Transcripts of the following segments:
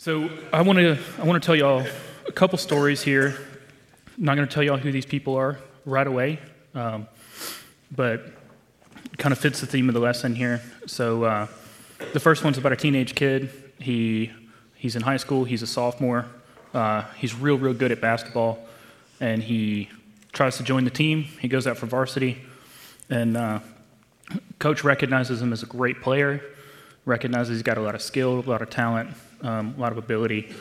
So I want to I want to tell y'all a couple stories here. I'm not going to tell y'all who these people are right away, um, but kind of fits the theme of the lesson here. So uh, the first one's about a teenage kid. He he's in high school. He's a sophomore. Uh, he's real real good at basketball, and he tries to join the team. He goes out for varsity, and uh, coach recognizes him as a great player. Recognizes he's got a lot of skill, a lot of talent um, a lot of ability.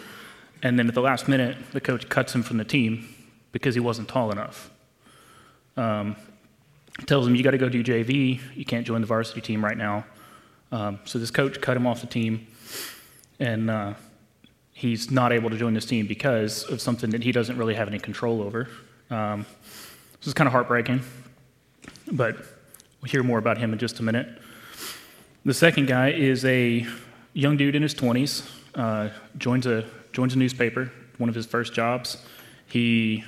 And then at the last minute, the coach cuts him from the team because he wasn't tall enough. Um, tells him, You got to go do JV. You can't join the varsity team right now. Um, so this coach cut him off the team. And uh, he's not able to join this team because of something that he doesn't really have any control over. Um, this is kind of heartbreaking, but we'll hear more about him in just a minute. The second guy is a young dude in his 20s uh, joins, a, joins a newspaper, one of his first jobs. He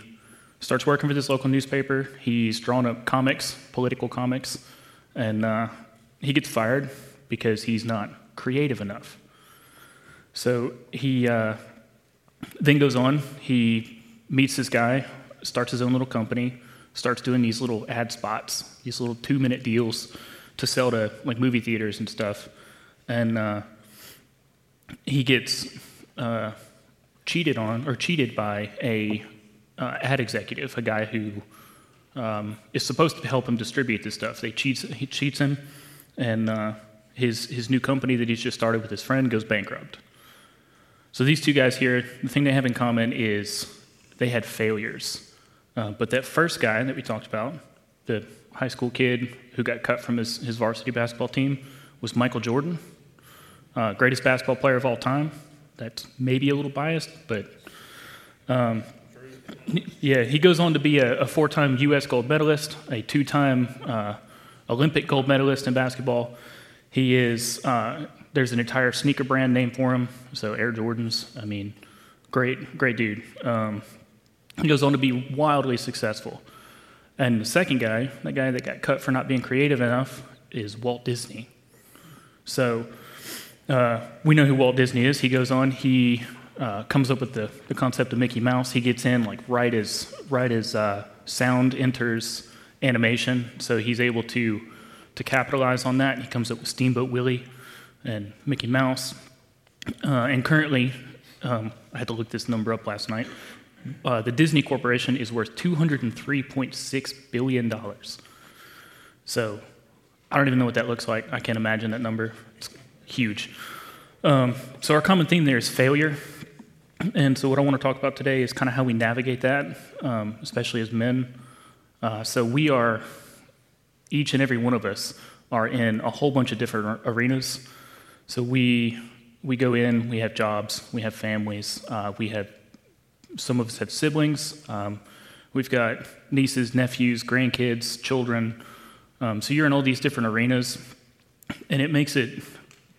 starts working for this local newspaper. He's drawn up comics, political comics, and uh, he gets fired because he's not creative enough. So he uh, then goes on. He meets this guy, starts his own little company, starts doing these little ad spots, these little two-minute deals to sell to like movie theaters and stuff. And uh, he gets uh, cheated on or cheated by a uh, ad executive, a guy who um, is supposed to help him distribute this stuff. They cheats, he cheats him, and uh, his his new company that he's just started with his friend goes bankrupt. So these two guys here, the thing they have in common is they had failures. Uh, but that first guy that we talked about, the high school kid who got cut from his, his varsity basketball team, was Michael Jordan uh, greatest basketball player of all time. That's maybe a little biased, but um, yeah, he goes on to be a, a four time U.S. gold medalist, a two time uh, Olympic gold medalist in basketball. He is, uh, there's an entire sneaker brand named for him, so Air Jordans. I mean, great, great dude. Um, he goes on to be wildly successful. And the second guy, the guy that got cut for not being creative enough, is Walt Disney. So uh, we know who Walt Disney is. He goes on, he uh, comes up with the, the concept of Mickey Mouse. He gets in like right as, right as uh, sound enters animation, so he's able to, to capitalize on that. He comes up with Steamboat Willie and Mickey Mouse. Uh, and currently, um, I had to look this number up last night. Uh, the Disney Corporation is worth $203.6 billion. So I don't even know what that looks like. I can't imagine that number. It's huge. Um, so, our common theme there is failure. And so, what I want to talk about today is kind of how we navigate that, um, especially as men. Uh, so, we are, each and every one of us, are in a whole bunch of different arenas. So, we, we go in, we have jobs, we have families, uh, we have, some of us have siblings, um, we've got nieces, nephews, grandkids, children. Um, so, you're in all these different arenas, and it makes it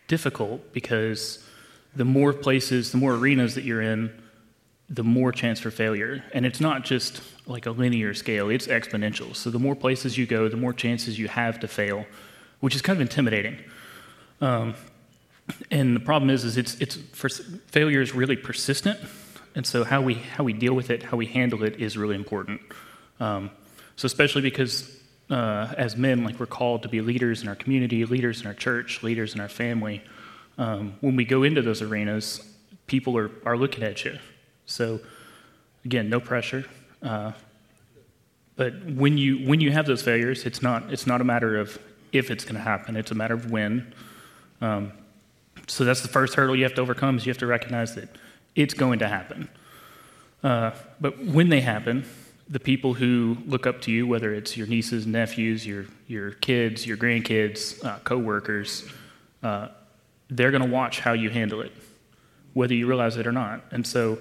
difficult because the more places, the more arenas that you're in, the more chance for failure. And it's not just like a linear scale, it's exponential. So the more places you go, the more chances you have to fail, which is kind of intimidating. Um, and the problem is, is it's, it's for, failure is really persistent. And so how we, how we deal with it, how we handle it is really important. Um, so especially because uh, as men, like we're called to be leaders in our community, leaders in our church, leaders in our family. Um, when we go into those arenas, people are, are looking at you. So, again, no pressure. Uh, but when you when you have those failures, it's not it's not a matter of if it's going to happen. It's a matter of when. Um, so that's the first hurdle you have to overcome is you have to recognize that it's going to happen. Uh, but when they happen, the people who look up to you, whether it's your nieces, nephews, your, your kids, your grandkids, uh, coworkers, uh, they're going to watch how you handle it, whether you realize it or not. And so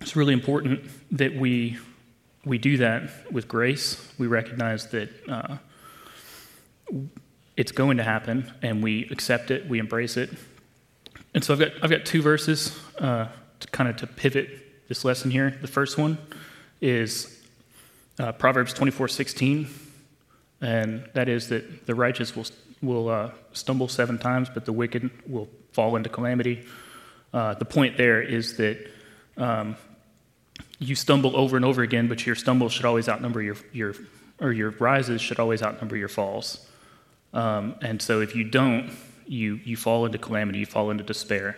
it's really important that we, we do that with grace. We recognize that uh, it's going to happen, and we accept it, we embrace it. And so I've got, I've got two verses uh, to kind of to pivot this lesson here. The first one is uh, Proverbs 24 16, and that is that the righteous will, will uh, stumble seven times, but the wicked will fall into calamity. Uh, the point there is that um, you stumble over and over again, but your stumbles should always outnumber your, your or your rises should always outnumber your falls. Um, and so if you don't, you, you fall into calamity, you fall into despair.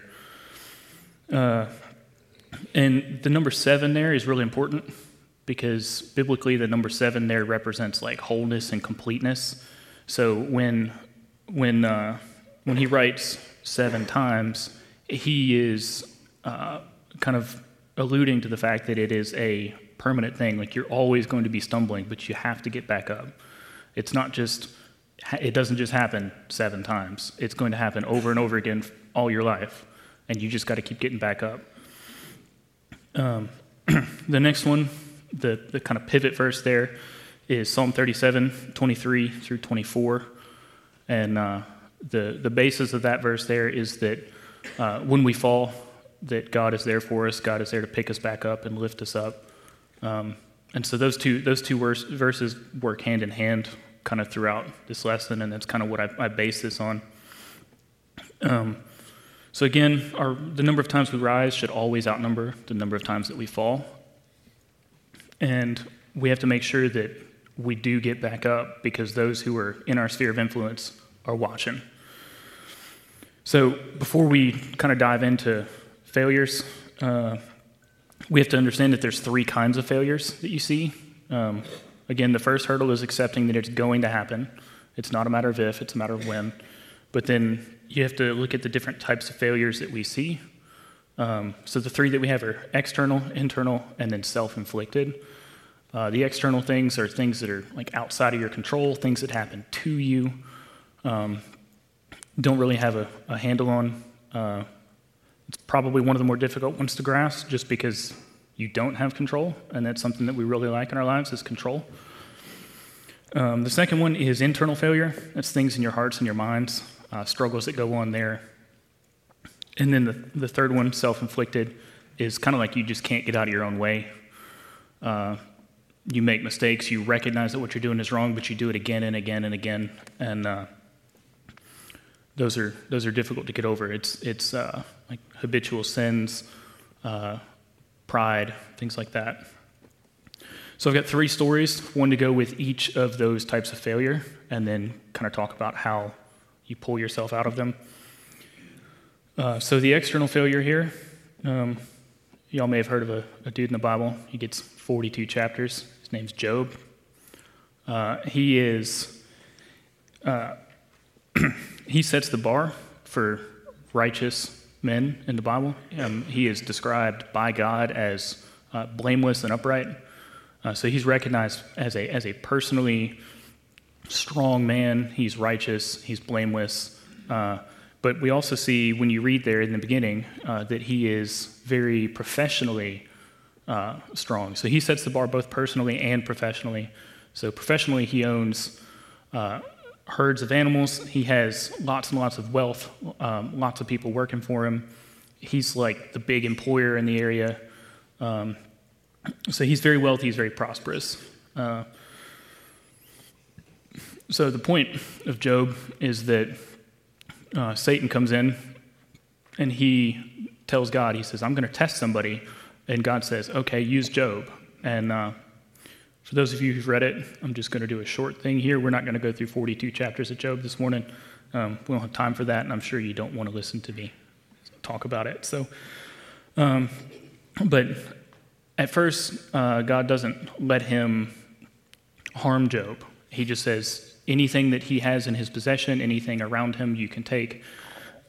Uh, and the number seven there is really important because biblically the number seven there represents like wholeness and completeness. So when when uh, when he writes seven times, he is uh, kind of alluding to the fact that it is a permanent thing. Like you're always going to be stumbling, but you have to get back up. It's not just it doesn't just happen seven times. It's going to happen over and over again all your life, and you just got to keep getting back up. Um, the next one, the, the kind of pivot verse there, is Psalm 37, 23 through 24. And uh, the, the basis of that verse there is that uh, when we fall, that God is there for us. God is there to pick us back up and lift us up. Um, and so those two, those two verse, verses work hand in hand kind of throughout this lesson, and that's kind of what I, I base this on. Um, so again, our, the number of times we rise should always outnumber the number of times that we fall. And we have to make sure that we do get back up because those who are in our sphere of influence are watching. So before we kind of dive into failures, uh, we have to understand that there's three kinds of failures that you see. Um, again, the first hurdle is accepting that it's going to happen. It's not a matter of if, it's a matter of when. But then you have to look at the different types of failures that we see. Um, so the three that we have are external, internal, and then self-inflicted. Uh, the external things are things that are like outside of your control, things that happen to you, um, don't really have a, a handle on. Uh, it's probably one of the more difficult ones to grasp, just because you don't have control, and that's something that we really like in our lives is control. Um, the second one is internal failure. That's things in your hearts and your minds uh, struggles that go on there. And then the, the third one, self inflicted, is kind of like you just can't get out of your own way. Uh, you make mistakes, you recognize that what you're doing is wrong, but you do it again and again and again. And uh, those, are, those are difficult to get over. It's, it's uh, like habitual sins, uh, pride, things like that. So I've got three stories, one to go with each of those types of failure, and then kind of talk about how you pull yourself out of them. Uh, so the external failure here, um, y'all may have heard of a, a, dude in the Bible. He gets 42 chapters. His name's Job. Uh, he is, uh, he sets the bar for righteous men in the Bible. Um, he is described by God as uh, blameless and upright. Uh, so he's recognized as a, as a personally strong man, he's righteous, he's blameless. Uh, but we also see when you read there in the beginning uh, that he is very professionally uh, strong. So he sets the bar both personally and professionally. So professionally, he owns uh, herds of animals, he has lots and lots of wealth, um, lots of people working for him. He's like the big employer in the area. Um, so he's very wealthy, he's very prosperous. Uh, so the point of Job is that uh, Satan comes in and he tells God, he says, I'm going to test somebody. And God says, okay, use Job. And uh, for those of you who've read it, I'm just going to do a short thing here. We're not going to go through 42 chapters of Job this morning. Um, we don't have time for that, and I'm sure you don't want to listen to me talk about it. So, um, but at first, uh, God doesn't let him harm Job. He just says, anything that he has in his possession, anything around him, you can take.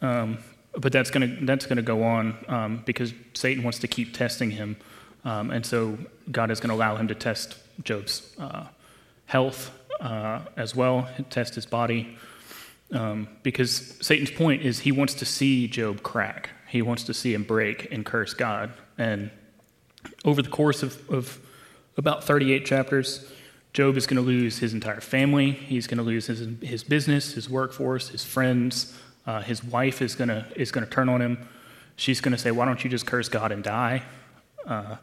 Um, but that's going to that's to go on um, because Satan wants to keep testing him, um, and so God is going to allow him to test Job's uh, health uh, as well, test his body, um, because Satan's point is he wants to see Job crack. He wants to see him break and curse God. And over the course of, of about 38 chapters, Job is going to lose his entire family. He's going to lose his, his business, his workforce, his friends. Uh, his wife is going to is going to turn on him. She's going to say, "Why don't you just curse God and die?" Uh,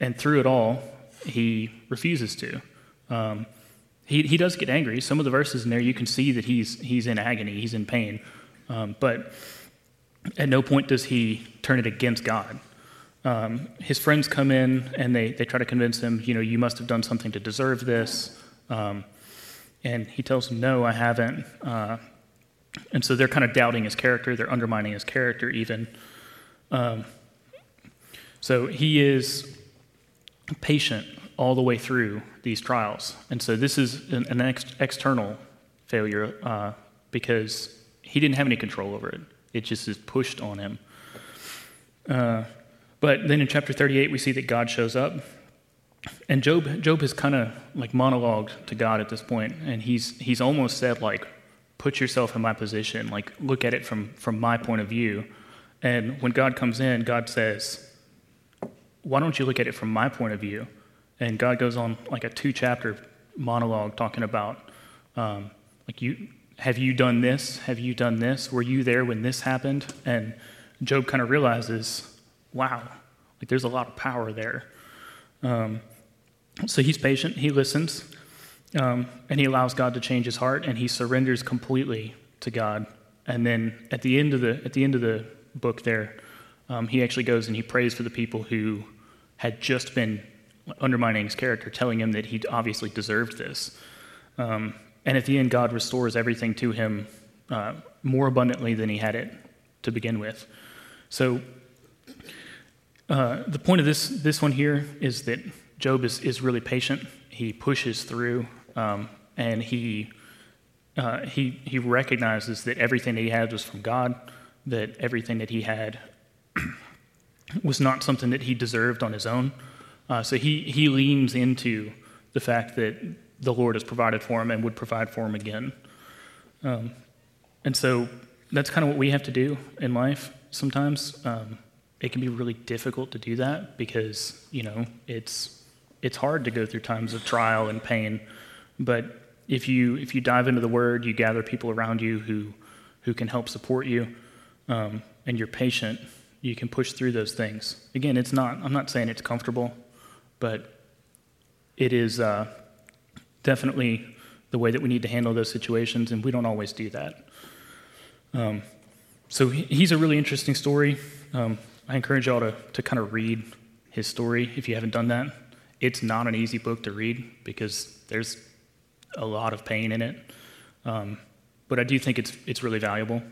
and through it all, he refuses to. Um, he, he does get angry. Some of the verses in there, you can see that he's, he's in agony, he's in pain. Um, but at no point does he turn it against God. Um, his friends come in and they, they try to convince him, you know, you must have done something to deserve this. Um, and he tells them, no, I haven't. Uh, and so they're kind of doubting his character, they're undermining his character even. Um, so he is patient all the way through these trials. And so this is an, an ex- external failure uh, because he didn't have any control over it. It just is pushed on him. Uh, but then in chapter 38, we see that God shows up. And Job, Job has kind of like monologued to God at this point, and he's, he's almost said, like, put yourself in my position, like, look at it from, from my point of view. And when God comes in, God says, why don't you look at it from my point of view? And God goes on like a two chapter monologue talking about, um, like, you, have you done this? Have you done this? Were you there when this happened? And Job kind of realizes, wow, like there's a lot of power there. Um, so he's patient, he listens, um, and he allows God to change his heart, and he surrenders completely to God. And then at the end of the at the end of the book, there, um, he actually goes and he prays for the people who had just been undermining his character, telling him that he obviously deserved this. Um, and at the end, God restores everything to him uh, more abundantly than he had it to begin with. So, uh, the point of this, this one here is that Job is, is really patient. He pushes through, um, and he, uh, he, he recognizes that everything that he had was from God, that everything that he had was not something that he deserved on his own. Uh, so he, he leans into the fact that the Lord has provided for him and would provide for him again. Um, and so that's kind of what we have to do in life sometimes. Um, it can be really difficult to do that because, you know, it's, it's hard to go through times of trial and pain. But if you, if you dive into the Word, you gather people around you who, who can help support you, um, and you're patient, you can push through those things. Again, it's not, I'm not saying it's comfortable, but it is, uh, definitely the way that we need to handle those situations, and we don't always do that. Um, so he's a really interesting story. Um, I encourage y'all to, to kind of read his story if you haven't done that. It's not an easy book to read because there's a lot of pain in it. Um, but I do think it's, it's really valuable.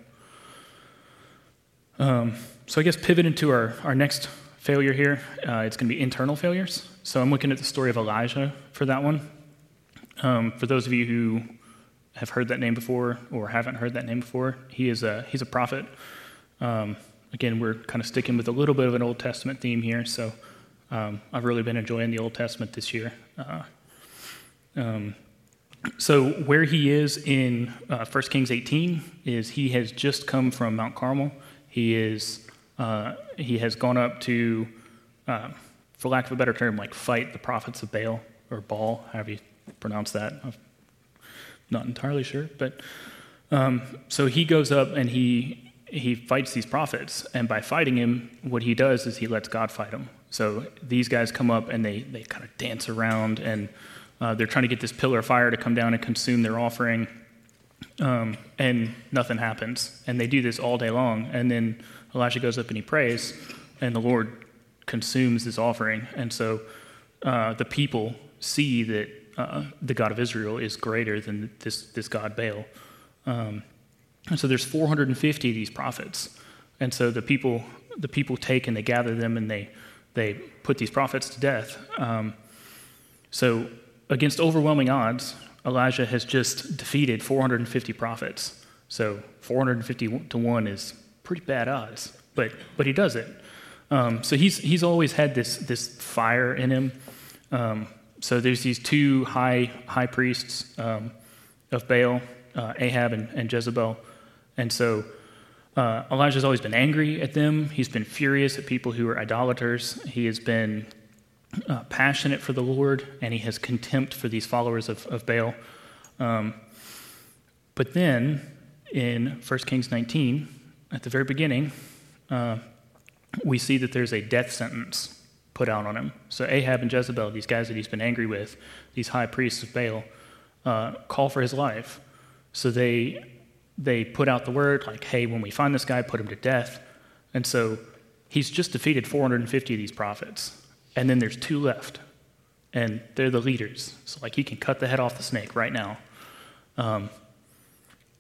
Um, so I guess pivot into our, our next failure here. Uh, it's going to be internal failures. So I'm looking at the story of Elijah for that one. Um, for those of you who have heard that name before or haven't heard that name before, he is a, he's a prophet. Um, again, we're kind of sticking with a little bit of an Old Testament theme here, so um, I've really been enjoying the Old Testament this year. Uh, um, so, where he is in uh, 1 Kings 18 is he has just come from Mount Carmel. He is uh, he has gone up to, uh, for lack of a better term, like fight the prophets of Baal or Baal, however you pronounce that. I'm not entirely sure, but um, so he goes up and he he fights these prophets, and by fighting him, what he does is he lets God fight him. So these guys come up and they they kind of dance around and uh, they're trying to get this pillar of fire to come down and consume their offering, um, and nothing happens. And they do this all day long, and then Elisha goes up and he prays, and the Lord consumes this offering, and so uh, the people see that uh, the God of Israel is greater than this, this God Baal. Um, and so there's 450 of these prophets. And so the people, the people take and they gather them and they, they put these prophets to death. Um, so against overwhelming odds, Elijah has just defeated 450 prophets. So 450 to 1 is pretty bad odds, but, but he does it. Um, so he's, he's always had this, this fire in him. Um, so there's these two high high priests um, of Baal, uh, Ahab and, and, Jezebel, and so uh, Elijah's always been angry at them. He's been furious at people who are idolaters. He has been uh, passionate for the Lord, and he has contempt for these followers of, of Baal. Um, but then in 1 Kings 19, at the very beginning, uh, we see that there's a death sentence put out on him. So Ahab and Jezebel, these guys that he's been angry with, these high priests of Baal, uh, call for his life. So they they put out the word, like, hey, when we find this guy, put him to death. And so he's just defeated 450 of these prophets. And then there's two left. And they're the leaders. So, like, he can cut the head off the snake right now. Um,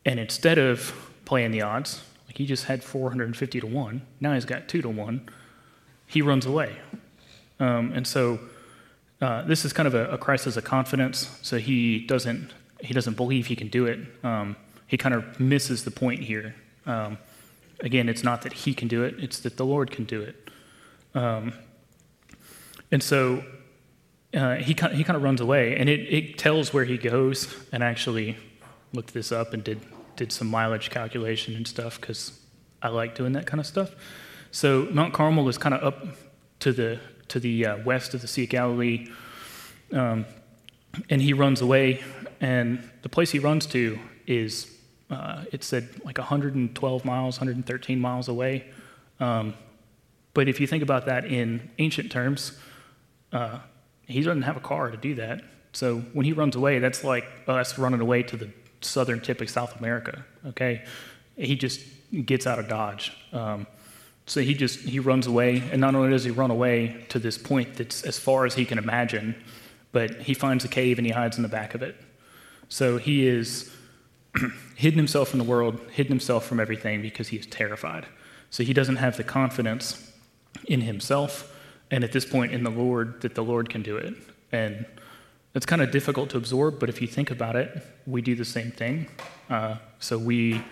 and instead of playing the odds, like he just had 450 to 1, now he's got 2 to 1, he runs away. Um, and so uh, this is kind of a, a, crisis of confidence. So he doesn't, he doesn't believe he can do it. Um, he kind of misses the point here. Um, again, it's not that he can do it, it's that the Lord can do it. Um, and so uh, he, kind of, he kind of runs away, and it, it tells where he goes. And I actually looked this up and did, did some mileage calculation and stuff because I like doing that kind of stuff. So Mount Carmel is kind of up to the, to the uh, west of the Sea of Galilee. Um, and he runs away, and the place he runs to is uh, it said like 112 miles, 113 miles away. Um, but if you think about that in ancient terms, uh, he doesn't have a car to do that. So when he runs away, that's like us running away to the southern tip of South America. Okay, he just gets out of Dodge. Um, so he just he runs away, and not only does he run away to this point that's as far as he can imagine, but he finds a cave and he hides in the back of it. So he is hidden himself from the world, hidden himself from everything because he is terrified. So he doesn't have the confidence in himself and at this point in the Lord that the Lord can do it. And it's kind of difficult to absorb, but if you think about it, we do the same thing. Uh, so we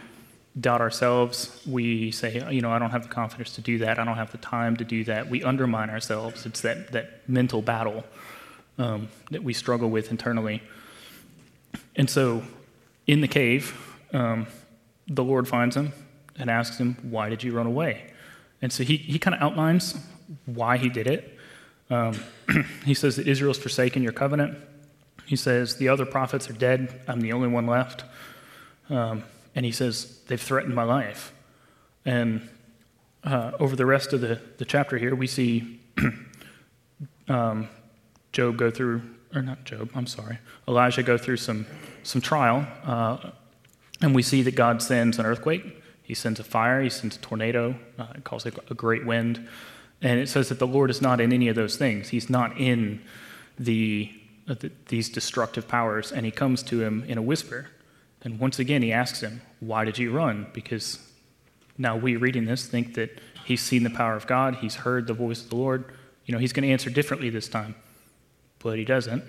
doubt ourselves. We say, you know, I don't have the confidence to do that. I don't have the time to do that. We undermine ourselves. It's that, that mental battle um, that we struggle with internally. And so in the cave, um, the Lord finds him and asks him, Why did you run away? And so he, he kind of outlines why he did it. Um, he says that Israel's forsaken your covenant. He says, The other prophets are dead. I'm the only one left. Um, and he says, They've threatened my life. And uh, over the rest of the, the chapter here, we see um, Job go through, or not Job, I'm sorry, Elijah go through some some trial, uh, and we see that God sends an earthquake, He sends a fire, He sends a tornado, uh, it calls it a great wind. And it says that the Lord is not in any of those things. He's not in the, uh, the, these destructive powers, and He comes to him in a whisper. And once again, He asks him, Why did you run? Because now we reading this think that He's seen the power of God, He's heard the voice of the Lord. You know, He's going to answer differently this time, but He doesn't.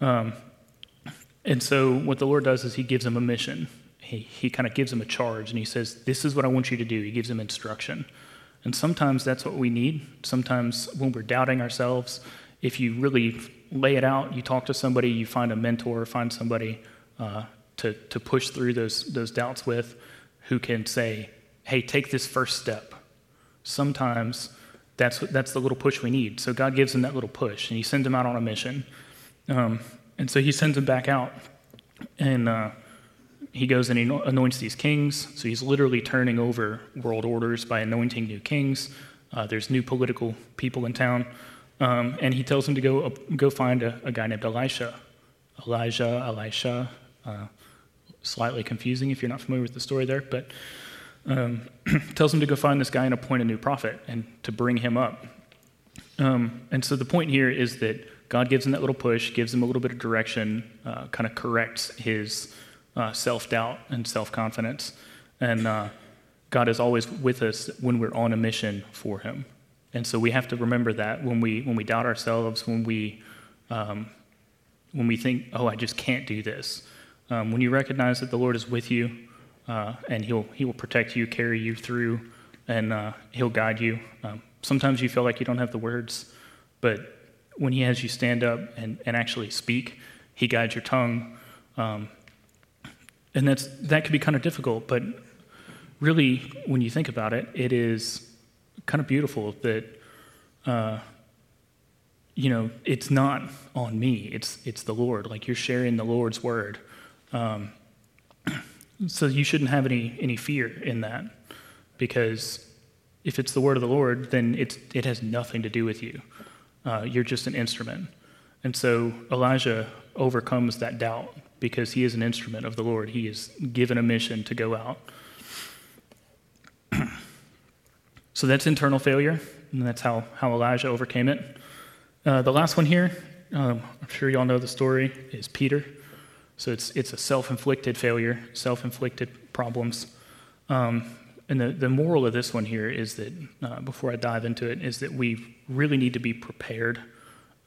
Um, and so, what the Lord does is He gives him a mission. He, he kind of gives him a charge and He says, This is what I want you to do. He gives him instruction. And sometimes that's what we need. Sometimes when we're doubting ourselves, if you really lay it out, you talk to somebody, you find a mentor, find somebody uh, to, to push through those, those doubts with who can say, Hey, take this first step. Sometimes that's, that's the little push we need. So God gives him that little push and He sends him out on a mission. Um, and so he sends him back out. And uh, he goes and he anoints these kings. So he's literally turning over world orders by anointing new kings. Uh, there's new political people in town. Um, and he tells him to go, uh, go find a, a, guy named Elisha. Elijah, Elisha. Uh, slightly confusing if you're not familiar with the story there, but um, tells him to go find this guy and appoint a new prophet and to bring him up. Um, and so the point here is that God gives him that little push, gives him a little bit of direction, uh, kind of corrects his uh, self doubt and self confidence. And uh, God is always with us when we're on a mission for Him. And so we have to remember that when we, when we doubt ourselves, when we, um, when we think, oh, I just can't do this. Um, when you recognize that the Lord is with you uh, and he'll, he will protect you, carry you through, and uh, He'll guide you. Um, sometimes you feel like you don't have the words, but when he has you stand up and, and actually speak, he guides your tongue. And that's, that can be kind of difficult, but really, when you think about it, it is kind of beautiful that, uh, you know, it's not on me, it's, it's the Lord. Like you're sharing the Lord's word. Um, so you shouldn't have any, any fear in that because if it's the word of the Lord, then it's, it has nothing to do with you. Uh, you're just an instrument. And so Elijah overcomes that doubt because he is an instrument of the Lord. He is given a mission to go out. so that's internal failure, and that's how, how Elijah overcame it. Uh, the last one here, um, I'm sure you all know the story, is Peter. So it's, it's a self inflicted failure, self inflicted problems. Um, and the, the moral of this one here is that, uh, before I dive into it, is that we really need to be prepared.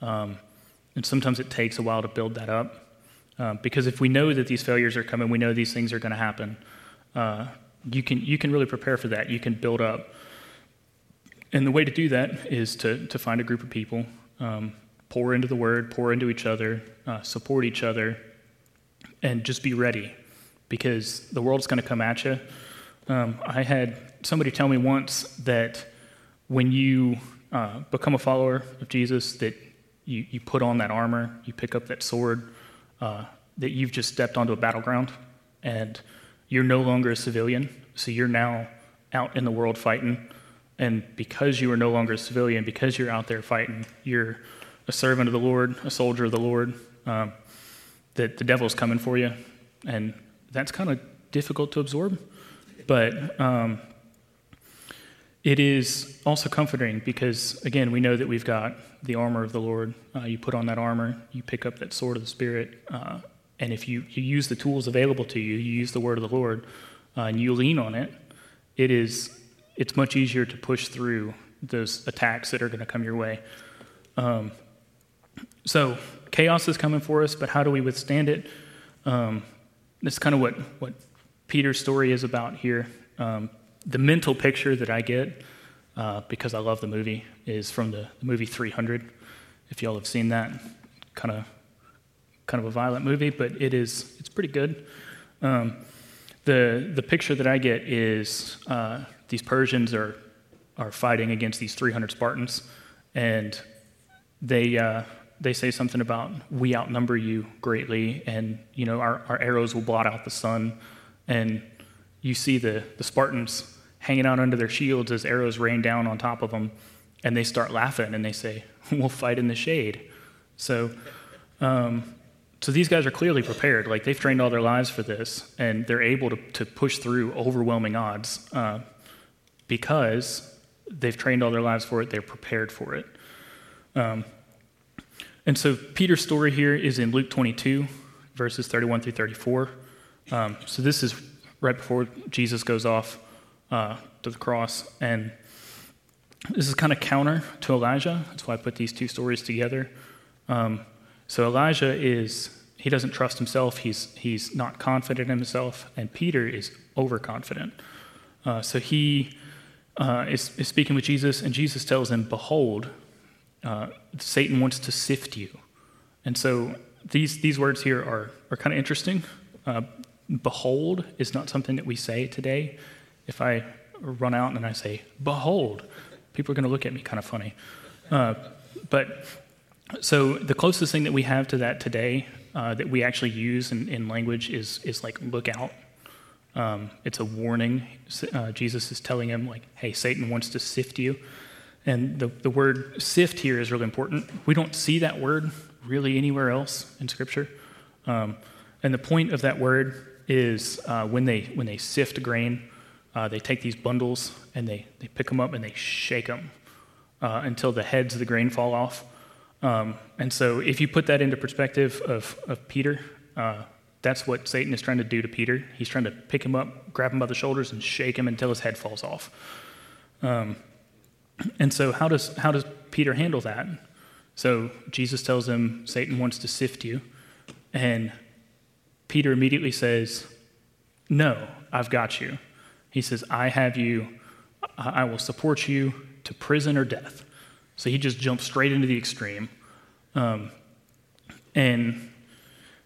Um, and sometimes it takes a while to build that up. Uh, because if we know that these failures are coming, we know these things are going to happen, uh, you, can, you can really prepare for that. You can build up. And the way to do that is to, to find a group of people, um, pour into the word, pour into each other, uh, support each other, and just be ready because the world's going to come at you. Um, I had somebody tell me once that when you uh, become a follower of Jesus, that you, you put on that armor, you pick up that sword, uh, that you've just stepped onto a battleground and you're no longer a civilian. So you're now out in the world fighting. And because you are no longer a civilian, because you're out there fighting, you're a servant of the Lord, a soldier of the Lord, um, that the devil's coming for you. And that's kind of difficult to absorb. But um, it is also comforting because, again, we know that we've got the armor of the Lord. Uh, you put on that armor, you pick up that sword of the Spirit, uh, and if you, you use the tools available to you, you use the word of the Lord, uh, and you lean on it, it is it's much easier to push through those attacks that are going to come your way. Um, so chaos is coming for us, but how do we withstand it? Um, that's kind of what what Peter's story is about here. Um, the mental picture that I get, uh, because I love the movie, is from the, the movie 300. If y'all have seen that, kind of kind of a violent movie, but it is it's pretty good. Um, the the picture that I get is uh, these Persians are are fighting against these 300 Spartans, and they uh, they say something about we outnumber you greatly, and you know our, our arrows will blot out the sun, and you see the the Spartans hanging out under their shields as arrows rain down on top of them, and they start laughing and they say, "We'll fight in the shade." So. Um, so these guys are clearly prepared. Like they've trained all their lives for this, and they're able to, to push through overwhelming odds uh, because they've trained all their lives for it. They're prepared for it. Um, and so Peter's story here is in Luke 22, verses 31 through 34. Um, so this is right before Jesus goes off uh, to the cross, and this is kind of counter to Elijah. That's why I put these two stories together. Um, so Elijah is, he doesn't trust himself, he's, he's not confident in himself, and Peter is overconfident. Uh, so he uh, is, is, speaking with Jesus, and Jesus tells him, Behold, uh, Satan wants to sift you. And so these, these words here are, are kind of interesting. Uh, behold is not something that we say today. If I run out and I say, Behold, people are going to look at me kind of funny. Uh, but so the closest thing that we have to that today uh, that we actually use in, in, language is, is like look out. Um, it's a warning. Uh, Jesus is telling him, like, hey, Satan wants to sift you. And the, the word sift here is really important. We don't see that word really anywhere else in Scripture. Um, and the point of that word is uh, when, they, when they sift grain, uh, they take these bundles and they, they pick them up and they shake them uh, until the heads of the grain fall off. Um, and so, if you put that into perspective of, of Peter, uh, that's what Satan is trying to do to Peter. He's trying to pick him up, grab him by the shoulders, and shake him until his head falls off. Um, and so, how does, how does Peter handle that? So, Jesus tells him, Satan wants to sift you. And Peter immediately says, No, I've got you. He says, I have you. I will support you to prison or death. So he just jumps straight into the extreme. Um, and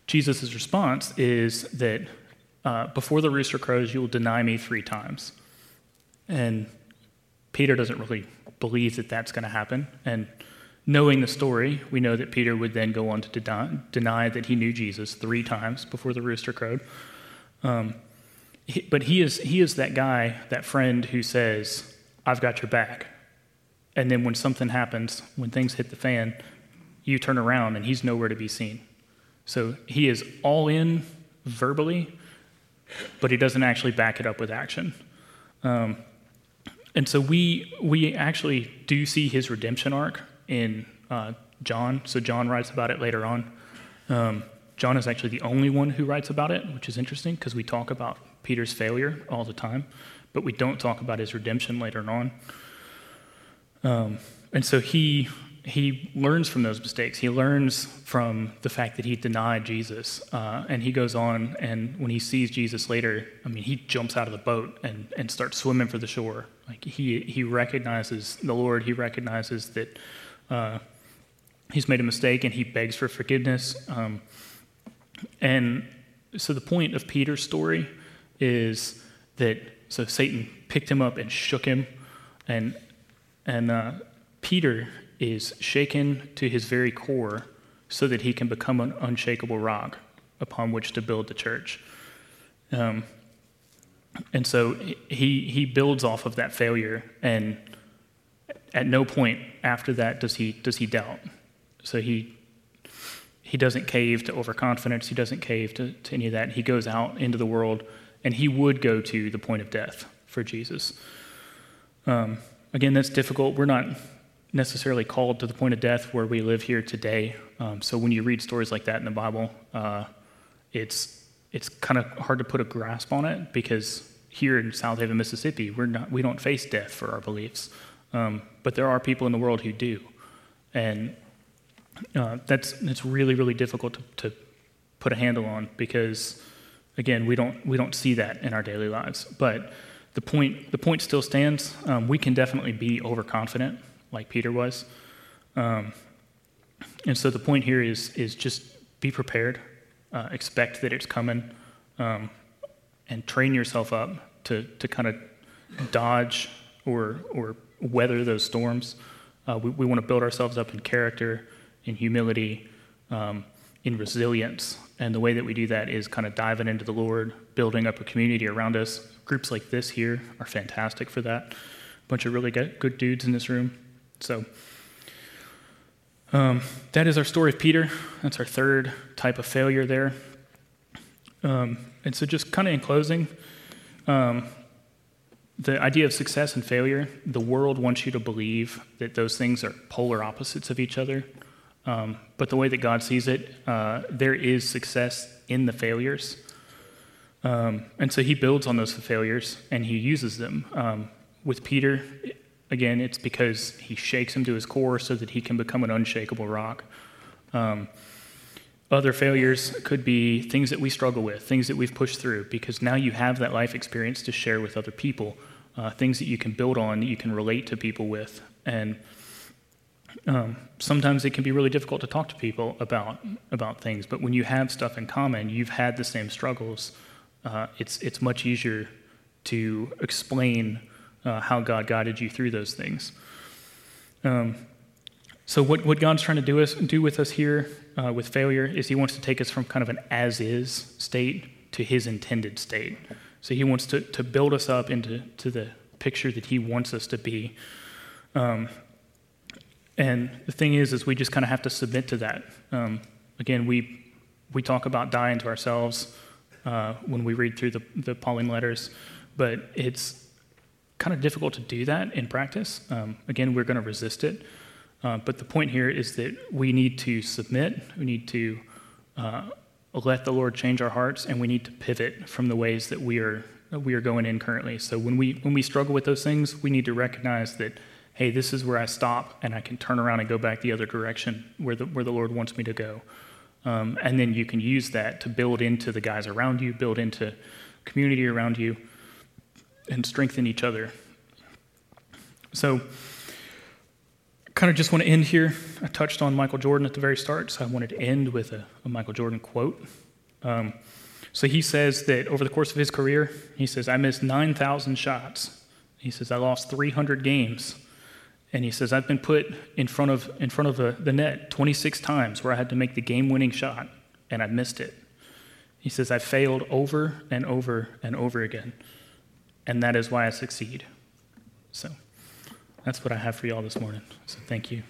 Jesus' response is that uh, before the rooster crows, you will deny me three times. And Peter doesn't really believe that that's going to happen. And knowing the story, we know that Peter would then go on to deny, deny that he knew Jesus three times before the rooster crowed. Um, but he is, he is that guy, that friend who says, I've got your back. And then when something happens, when things hit the fan, you turn around and he's nowhere to be seen. So he is all in verbally, but he doesn't actually back it up with action. Um, and so we, we actually do see his redemption arc in uh, John. So John writes about it later on. Um, John is actually the only one who writes about it, which is interesting because we talk about Peter's failure all the time, but we don't talk about his redemption later on. Um, and so he he learns from those mistakes. He learns from the fact that he denied Jesus. Uh, and he goes on, and when he sees Jesus later, I mean, he jumps out of the boat and, and starts swimming for the shore. Like he, he recognizes the Lord, he recognizes that uh, he's made a mistake, and he begs for forgiveness. Um, and so the point of Peter's story is that so Satan picked him up and shook him, and and uh, Peter is shaken to his very core so that he can become an unshakable rock upon which to build the church. Um, and so he, he builds off of that failure, and at no point after that does he, does he doubt. So he, he doesn't cave to overconfidence, he doesn't cave to, to any of that. He goes out into the world, and he would go to the point of death for Jesus. Um, again, that's difficult. We're not necessarily called to the point of death where we live here today. Um, so when you read stories like that in the Bible, uh, it's it's kind of hard to put a grasp on it because here in Southaven, Mississippi, we're not we don't face death for our beliefs, um, but there are people in the world who do, and uh, that's that's really really difficult to, to put a handle on because again we don't we don't see that in our daily lives, but the point the point still stands. Um, we can definitely be overconfident like Peter was. Um, and so the point here is, is just be prepared, uh, expect that it's coming, um, and train yourself up to, to kind of dodge or, or weather those storms. Uh, we, we want to build ourselves up in character, in humility, um, in resilience. And the way that we do that is kind of diving into the Lord, building up a community around us. Groups like this here are fantastic for that. A bunch of really good, dudes in this room. So, um, that is our story of Peter. That's our third type of failure there. Um, and so, just kind of in closing, um, the idea of success and failure, the world wants you to believe that those things are polar opposites of each other. Um, but the way that God sees it, uh, there is success in the failures. Um, and so he builds on those failures and he uses them. Um, with Peter, Again, it's because he shakes him to his core so that he can become an unshakable rock. Um, other failures could be things that we struggle with, things that we've pushed through, because now you have that life experience to share with other people, uh, things that you can build on, that you can relate to people with. And um, sometimes it can be really difficult to talk to people about, about things, but when you have stuff in common, you've had the same struggles, uh, it's, it's much easier to explain uh, how God guided you through those things. Um, so, what, what God's trying to do, us, do with us here uh, with failure is He wants to take us from kind of an as is state to His intended state. So, He wants to, to build us up into to the picture that He wants us to be. Um, and the thing is, is we just kind of have to submit to that. Um, again, we, we talk about dying to ourselves uh, when we read through the, the Pauline letters, but it's kind of difficult to do that in practice. Um, again, we're going to resist it. Uh, but the point here is that we need to submit, we need to uh, let the Lord change our hearts, and we need to pivot from the ways that we are, we are going in currently. So when we, when we struggle with those things, we need to recognize that, hey, this is where I stop, and I can turn around and go back the other direction where the, where the Lord wants me to go. Um, and then you can use that to build into the guys around you, build into community around you and strengthen each other. So, kind of just want to end here. I touched on Michael Jordan at the very start, so I wanted to end with a, a Michael Jordan quote. Um, so he says that over the course of his career, he says, I missed 9,000 shots. He says, I lost 300 games. And he says, I've been put in front of, in front of a, the net 26 times where I had to make the game winning shot, and I missed it. He says, I failed over and over and over again and that is why I succeed. So that's what I have for you all this morning. So thank you.